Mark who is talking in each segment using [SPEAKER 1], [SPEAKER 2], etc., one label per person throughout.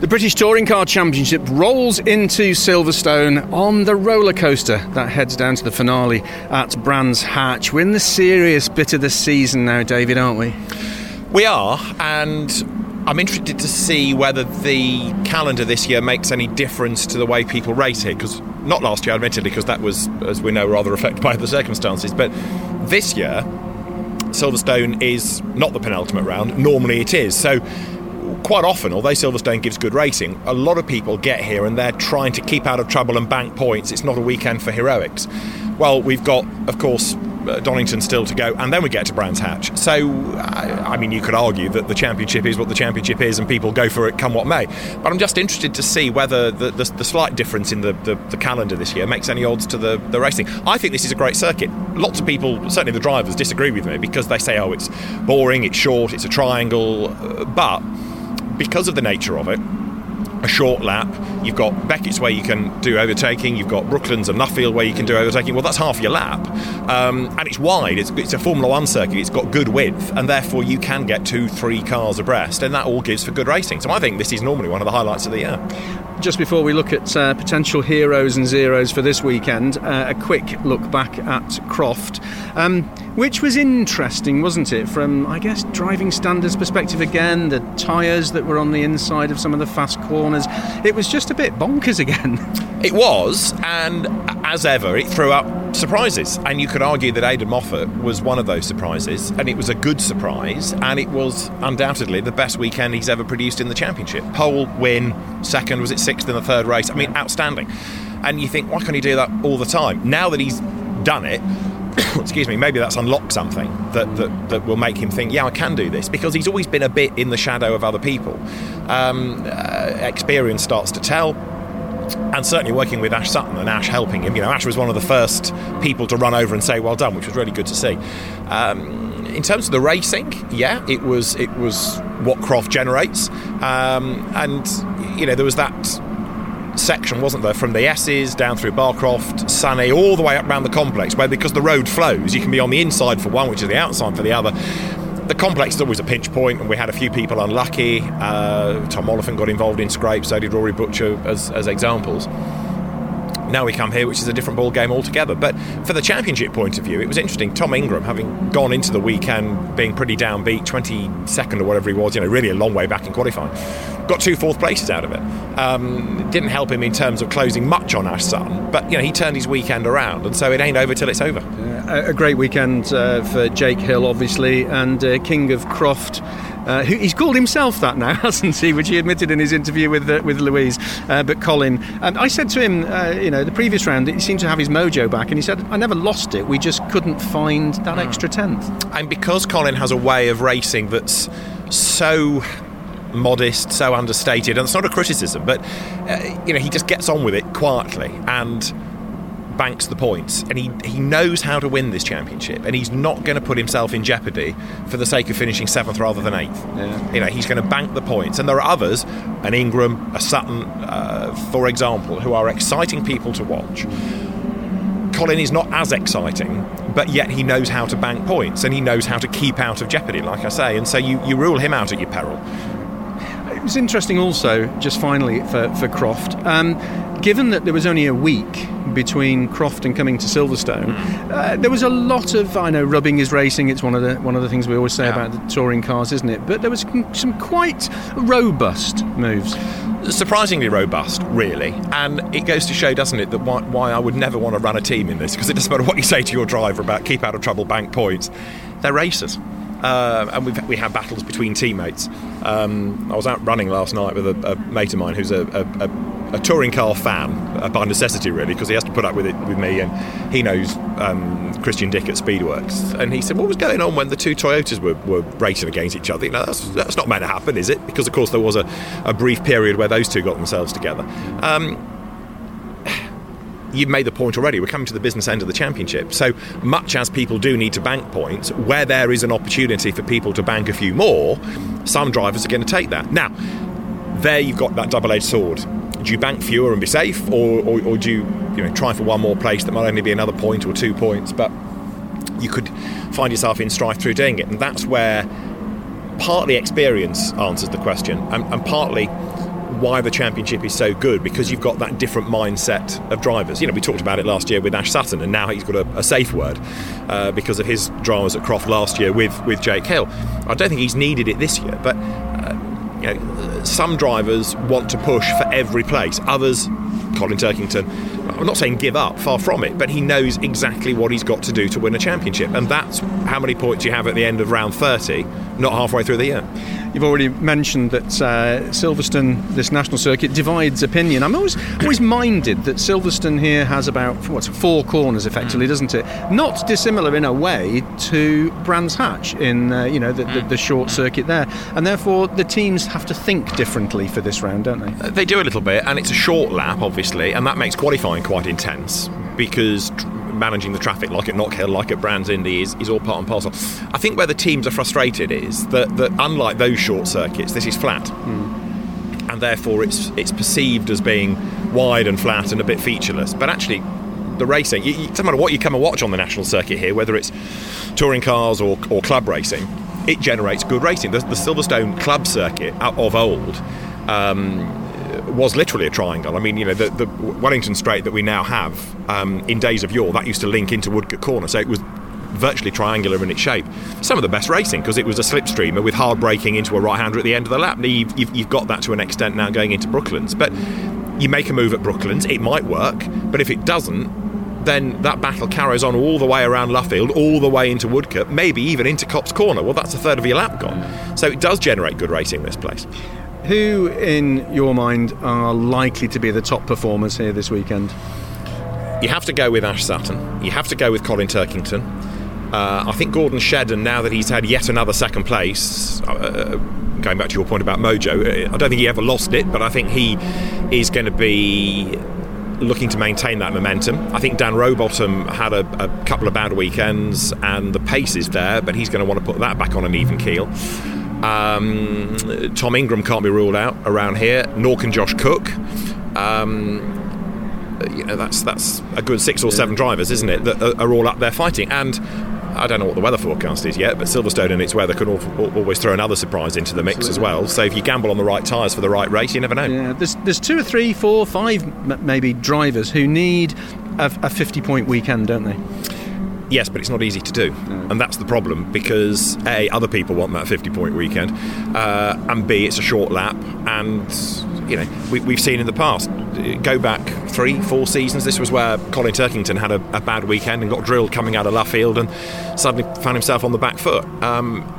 [SPEAKER 1] The British Touring Car Championship rolls into Silverstone on the roller coaster that heads down to the finale at Brands Hatch. We're in the serious bit of the season now, David, aren't we?
[SPEAKER 2] We are, and I'm interested to see whether the calendar this year makes any difference to the way people race here. Because not last year, admittedly, because that was, as we know, rather affected by the circumstances. But this year, Silverstone is not the penultimate round. Normally, it is. So quite often, although Silverstone gives good racing, a lot of people get here and they're trying to keep out of trouble and bank points. It's not a weekend for heroics. Well, we've got, of course, uh, Donington still to go, and then we get to Brands Hatch. So, I, mean, you could argue that the championship is what the championship is, and people go for it come what may. But I'm just interested to see whether the, the, the slight difference in the, the, the, calendar this year makes any odds to the, the racing. I think this is a great circuit. Lots of people, certainly the drivers, disagree with me because they say, oh, it's boring, it's short, it's a triangle, uh, but because of the nature of it, a short lap. You've got Beckett's where you can do overtaking. You've got Brooklands and Luffield where you can do overtaking. Well, that's half your lap, um, and it's wide. It's, it's, a Formula One circuit. It's got good width, and therefore you can get two, three cars abreast, and that all gives for good racing. So I think this is normally one of the highlights of the year.
[SPEAKER 1] Just before we look at uh, potential heroes and zeros for this weekend, uh, a quick look back at Croft. Um, which was interesting, wasn't it? From, I guess, driving standards perspective again, the tyres that were on the inside of some of the fast corners. It was just a bit bonkers again.
[SPEAKER 2] It was, and as ever, it threw up surprises. And you could argue that Aiden Moffat was one of those surprises, and it was a good surprise, and it was undoubtedly the best weekend he's ever produced in the championship. Pole, win, second, was it sixth in the third race? I mean, outstanding. And you think, why can't he do that all the time? Now that he's done it, excuse me, maybe that's unlocked something that, that, that will make him think, yeah, I can do this, because he's always been a bit in the shadow of other people. Um, uh, experience starts to tell. And certainly working with Ash Sutton and Ash helping him. You know, Ash was one of the first people to run over and say well done, which was really good to see. Um, in terms of the racing, yeah, it was it was what Croft generates, um, and you know there was that section, wasn't there, from the S's down through Barcroft, Sunny, all the way up around the complex, where because the road flows, you can be on the inside for one, which is the outside for the other. The complex is always a pinch point, and we had a few people unlucky. Uh, Tom Oliphant got involved in scrapes, so did Rory Butcher as, as examples now we come here, which is a different ball game altogether. But for the championship point of view, it was interesting. Tom Ingram, having gone into the weekend being pretty downbeat, 22nd or whatever he was, you know, really a long way back in qualifying, got two fourth places out of it. Um, didn't help him in terms of closing much on Ash Sutton, but you know he turned his weekend around, and so it ain't over till it's over.
[SPEAKER 1] Uh, a great weekend uh, for Jake Hill, obviously, and uh, King of Croft. Uh, he's called himself that now, hasn't he? Which he admitted in his interview with uh, with Louise. Uh, but Colin, and I said to him, uh, you know, the previous round, he seemed to have his mojo back, and he said, "I never lost it. We just couldn't find that mm. extra tenth."
[SPEAKER 2] And because Colin has a way of racing that's so modest, so understated, and it's not a criticism, but uh, you know, he just gets on with it quietly and banks the points and he, he knows how to win this championship and he's not going to put himself in jeopardy for the sake of finishing seventh rather than eighth. Yeah. You know, he's going to bank the points. And there are others, an Ingram, a Sutton, uh, for example, who are exciting people to watch. Colin is not as exciting, but yet he knows how to bank points and he knows how to keep out of jeopardy, like I say. And so you, you rule him out at your peril.
[SPEAKER 1] It was interesting also, just finally, for, for Croft. Um, given that there was only a week between Croft and coming to Silverstone, hmm. uh, there was a lot of I know rubbing is racing. It's one of the one of the things we always say yeah. about the touring cars, isn't it? But there was some quite robust moves.
[SPEAKER 2] Surprisingly robust, really, and it goes to show, doesn't it, that why, why I would never want to run a team in this because it doesn't matter what you say to your driver about keep out of trouble, bank points. They're racers. Uh, and we've, we have battles between teammates. Um, I was out running last night with a, a mate of mine who's a, a, a touring car fan uh, by necessity, really, because he has to put up with it with me, and he knows um, Christian Dick at Speedworks, and he said, "What was going on when the two Toyotas were, were racing against each other? You know, that's, that's not meant to happen, is it? Because of course there was a, brief period where those two got themselves together." Um, you've made the point already. We're coming to the business end of the championship. So much as people do need to bank points, where there is an opportunity for people to bank a few more, some drivers are going to take that. Now, there you've got that double edged sword do you bank fewer and be safe, or, or, or do you, you know, try for one more place that might only be another point or two points, but you could find yourself in strife through doing it, and that's where partly experience answers the question, and, and partly why the championship is so good because you've got that different mindset of drivers. You know, we talked about it last year with Ash Sutton, and now he's got a, a safe word uh, because of his dramas at Croft last year with with Jake Hill. I don't think he's needed it this year, but. Uh, you know, some drivers want to push for every place. Others, Colin Turkington, I'm not saying give up, far from it, but he knows exactly what he's got to do to win a championship. And that's how many points you have at the end of round 30, not halfway through the year.
[SPEAKER 1] You've already mentioned that uh, Silverstone, this national circuit, divides opinion. I'm always always minded that Silverstone here has about what's four corners, effectively, mm. doesn't it? Not dissimilar in a way to Brands Hatch in uh, you know the, the, the, short mm. circuit there, and therefore the teams have to think differently for this round, don't they?
[SPEAKER 2] Uh, they do a little bit, and it's a short lap, obviously, and that makes qualifying quite intense because managing the traffic like at Knockhill, like at Brands Indy is, is all part and parcel. I think where the teams are frustrated is that, that unlike those short circuits, this is flat. Mm. And therefore it's it's perceived as being wide and flat and a bit featureless. But actually the racing, it doesn't matter what you come and watch on the national circuit here, whether it's touring cars or, or club racing, it generates good racing. The, the Silverstone club circuit of old um, was literally a triangle. I mean, you know, the, the Wellington Straight that we now have um, in days of yore, that used to link into Woodcote Corner, so it was virtually triangular in its shape. Some of the best racing because it was a slipstreamer with hard braking into a right-hander at the end of the lap. You've, you've, you've got that to an extent now going into Brooklands, but you make a move at Brooklands, it might work, but if it doesn't, then that battle carries on all the way around Luffield, all the way into Woodcote, maybe even into Copse Corner. Well, that's a third of your lap gone. So it does generate good racing this place.
[SPEAKER 1] Who, in your mind, are likely to be the top performers here this weekend?
[SPEAKER 2] You have to go with Ash Sutton. You have to go with Colin Turkington. Uh, I think Gordon Shedden, now that he's had yet another second place, uh, going back to your point about Mojo, uh, I don't think he ever lost it, but I think he is going to be looking to maintain that momentum. I think Dan Rowbottom had a, a couple of bad weekends and the pace is there, but he's going to want to put that back on an even keel. Um, Tom Ingram can't be ruled out around here, nor can Josh Cook. Um, you know, that's that's a good six or seven drivers, isn't it, that are all up there fighting. And I don't know what the weather forecast is yet, but Silverstone and its weather can always throw another surprise into the mix Absolutely. as well. So if you gamble on the right tyres for the right race, you never know.
[SPEAKER 1] Yeah, there's, there's two or three, four, five maybe drivers who need a, a 50 point weekend, don't they?
[SPEAKER 2] Yes, but it's not easy to do, no. and that's the problem because a other people want that 50 point weekend, uh, and b it's a short lap, and you know we, have seen in the past. Go back three, four seasons. This was where Colin Turkington had a, a bad weekend and got drilled coming out of Luffield, and suddenly found himself on the back foot. Um,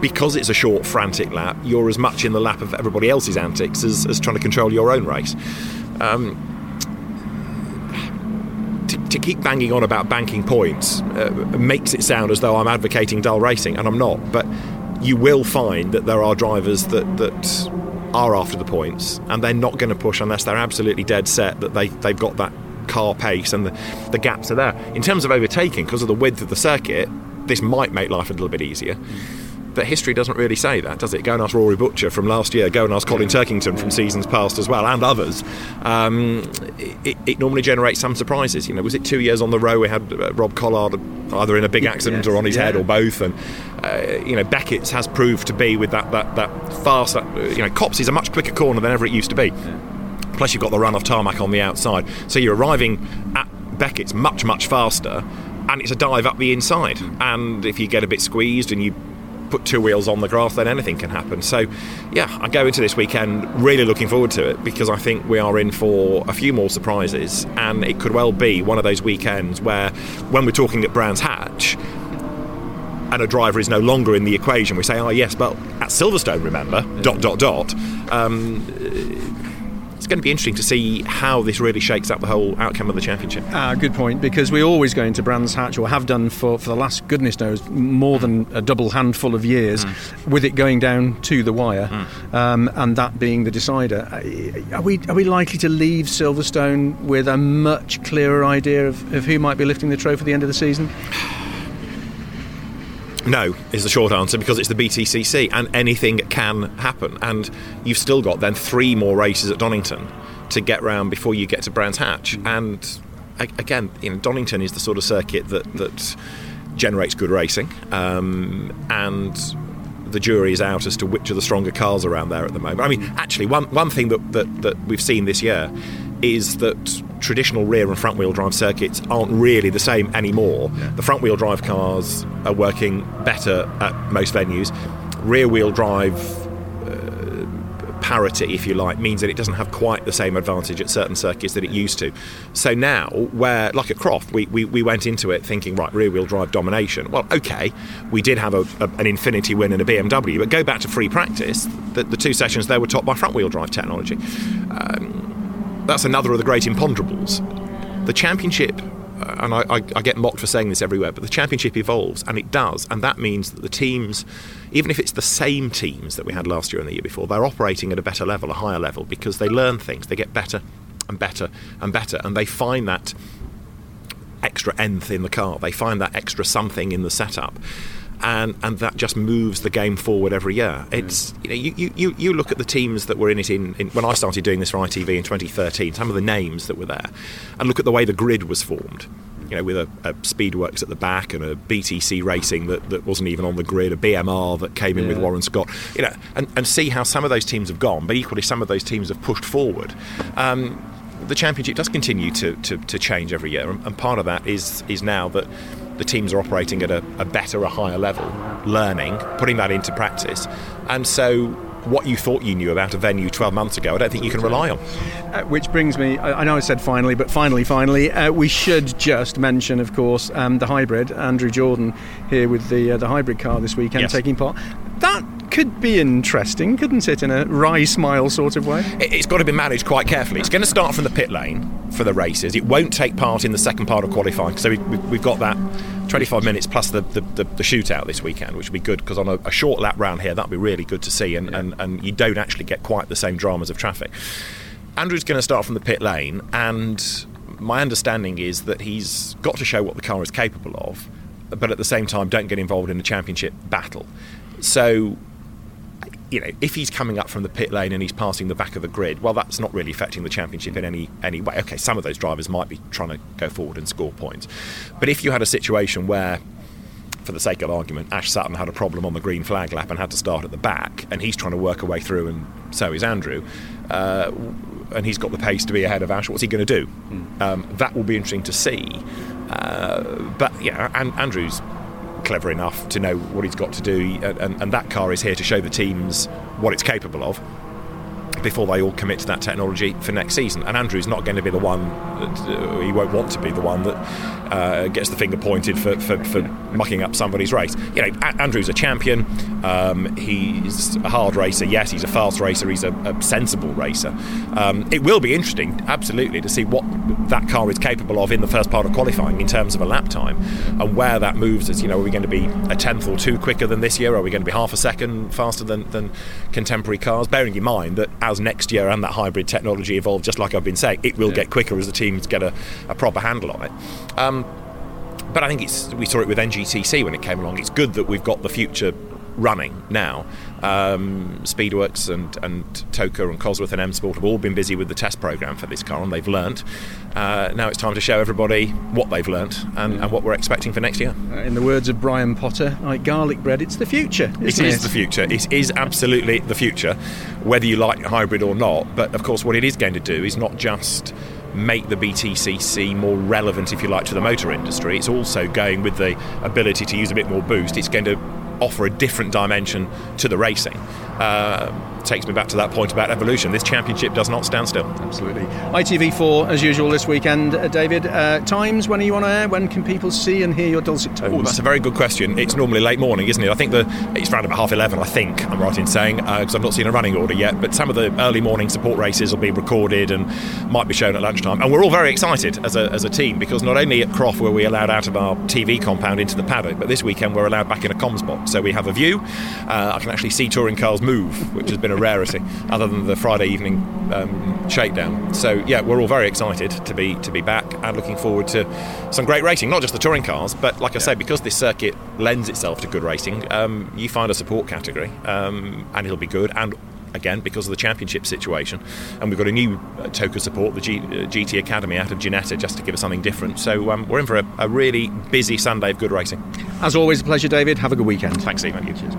[SPEAKER 2] because it's a short, frantic lap, you're as much in the lap of everybody else's antics as, as trying to control your own race. Um, to keep banging on about banking points uh, makes it sound as though I'm advocating dull racing, and I'm not. But you will find that there are drivers that that are after the points, and they're not going to push unless they're absolutely dead set that they they've got that car pace and the, the gaps are there. In terms of overtaking, because of the width of the circuit, this might make life a little bit easier. But history doesn't really say that, does it? Go and ask Rory Butcher from last year, go and ask Colin Turkington from seasons past as well, and others. Um, it, it, normally generates some surprises. You know, was it two years on the row we had uh, Rob Collard either in a big accident yes, or on his yeah. head or both? And uh, you know, Beckett's has proved to be with that that that fast. That, you know, Copse is a much quicker corner than ever it used to be. Yeah. Plus, you've got the run of tarmac on the outside, so you're arriving at Beckett's much much faster and it's a dive up the inside. And if you get a bit squeezed and you put two wheels on the grass, then anything can happen. So, yeah, I go into this weekend really looking forward to it because I think we are in for a few more surprises, and it could well be one of those weekends where, when we're talking at Brands Hatch, and a driver is no longer in the equation, we say, oh yes, but at Silverstone, remember, yeah. dot dot dot. Um, it's going to be interesting to see how this really shakes up the whole outcome of the championship.
[SPEAKER 1] Ah, good point, because we always go into Brands Hatch, or have done for, for the last, goodness knows, more than a double handful of years, mm. with it going down to the wire, mm. um, and that being the decider. Are we, are we likely to leave Silverstone with a much clearer idea of, of who might be lifting the trophy at the end of the season?
[SPEAKER 2] No, is the short answer because it's the BTCC and anything can happen. And you've still got then three more races at Donington to get round before you get to Brands Hatch. And again, you know, Donington is the sort of circuit that that generates good racing, um, and the jury is out as to which of the stronger cars around there at the moment. I mean, actually, one, one thing that, that, that we've seen this year is that traditional rear and front wheel drive circuits aren't really the same anymore. Yeah. The front wheel drive cars are working better at most venues. Rear wheel drive parity, if you like, means that it doesn't have quite the same advantage at certain circuits that it used to. So now, where, like at Croft, we, we, we went into it thinking, right, rear wheel drive domination. Well, okay, we did have a, a, an Infiniti win and a BMW, but go back to free practice, the, the two sessions there were topped by front wheel drive technology. Um, that's another of the great imponderables. The championship uh, and I, I, I, get mocked for saying this everywhere, but the championship evolves, and it does, and that means that the teams, even if it's the same teams that we had last year and the year before, they're operating at a better level, a higher level, because they learn things, they get better and better and better, and they find that extra nth in the car, they find that extra something in the setup and and that just moves the game forward every year. It's you know you, you, you look at the teams that were in it in, in, when I started doing this for ITV in 2013. Some of the names that were there, and look at the way the grid was formed. You know, with a, a Speedworks at the back and a BTC Racing that, that wasn't even on the grid, a BMR that came in yeah. with Warren Scott. You know, and, and see how some of those teams have gone, but equally some of those teams have pushed forward. Um, the championship does continue to, to, to change every year, and, and part of that is is now that the teams are operating at a, a better, a higher level, learning, putting that into practice. And so what you thought you knew about a venue 12 months ago, I don't think you can rely on.
[SPEAKER 1] Uh, which brings me, I, I, know I said finally, but finally, finally, uh, we should just mention, of course, um, the hybrid. Andrew Jordan here with the uh, the hybrid car this weekend yes. taking part. That could be interesting, couldn't it, in a wry smile sort of way?
[SPEAKER 2] It's got to be managed quite carefully. It's going to start from the pit lane for the races. It won't take part in the second part of qualifying. So we, have got that 25 minutes plus the, the, the, the shootout this weekend, which would be good because on a, a, short lap round here, that'd be really good to see. And, yeah. and, and you don't actually get quite the same dramas of traffic. Andrew's going to start from the pit lane, and my understanding is that he's got to show what the car is capable of, but at the same time, don't get involved in the championship battle. So you know, if he's coming up from the pit lane and he's passing the back of the grid, well, that's not really affecting the championship in any any way. Okay, some of those drivers might be trying to go forward and score points, but if you had a situation where for the sake of argument, Ash Sutton had a problem on the green flag lap and had to start at the back, and he's trying to work a way through, and so is Andrew. Uh, and he's got the pace to be ahead of Ash. What's he going to do? Mm. Um, that will be interesting to see. Uh, but yeah, and Andrew's clever enough to know what he's got to do, and, and that car is here to show the teams what it's capable of before they all commit to that technology for next season. And Andrew's not going to be the one, that, uh, he won't want to be the one that uh, gets the finger pointed for, for, for, mucking up somebody's race. You know, a- Andrew's a champion. Um, he's a hard racer. Yes, he's a fast racer. He's a, a sensible racer. Um, it will be interesting, absolutely, to see what that car is capable of in the first part of qualifying in terms of a lap time and where that moves us. You know, are we going to be a tenth or two quicker than this year? Are we going to be half a second faster than, than contemporary cars? Bearing in mind that as next year and that hybrid technology evolve, just like I've been saying, it will yeah. get quicker as the teams get a, a proper handle on it. Um, but I think it's we saw it with NGTC when it came along. It's good that we've got the future running now. Um, Speedworks and, and TOCA and Cosworth and M Sport have all been busy with the test program for this car and they've learnt. Uh, now it's time to show everybody what they've learnt and, and what we're expecting for next year.
[SPEAKER 1] Uh, in the words of Brian Potter, like garlic bread, it's the future.
[SPEAKER 2] It is the future. It is absolutely the future, whether you like hybrid or not. But of course, what it is going to do is not just make the BTCC more relevant, if you like, to the motor industry. It's also going with the ability to use a bit more boost. It's going to offer a different dimension to the racing. Uh, takes me back to that point about evolution. This championship does not stand still.
[SPEAKER 1] Absolutely. ITV4 as usual this weekend. Uh, David, uh, times when are you on air? When can people see and hear your dulcet tones?
[SPEAKER 2] Oh, that's a very good question. It's normally late morning, isn't it? I think the it's around about half eleven. I think I'm right in saying because uh, I've not seen a running order yet. But some of the early morning support races will be recorded and might be shown at lunchtime. And we're all very excited as a, as a team because not only at Croft were we allowed out of our TV compound into the paddock, but this weekend we're allowed back in a comms box, so we have a view. Uh, I can actually see touring cars move, which has been a rarity other than the Friday evening um, shakedown. So yeah, we're all very excited to be to be back and looking forward to some great racing. Not just the touring cars, but like I yeah. say, because this circuit lends itself to good racing, um, you find a support category, um, and it'll be good. And again because of the championship situation. And we've got a new uh, TOCA support, the G, uh, GT Academy out of Ginetta, just to give us something different. So um, we're in for a, a, really busy Sunday of good racing.
[SPEAKER 1] As always, a pleasure, David. Have a good weekend.
[SPEAKER 2] Thanks, Stephen. Cheers.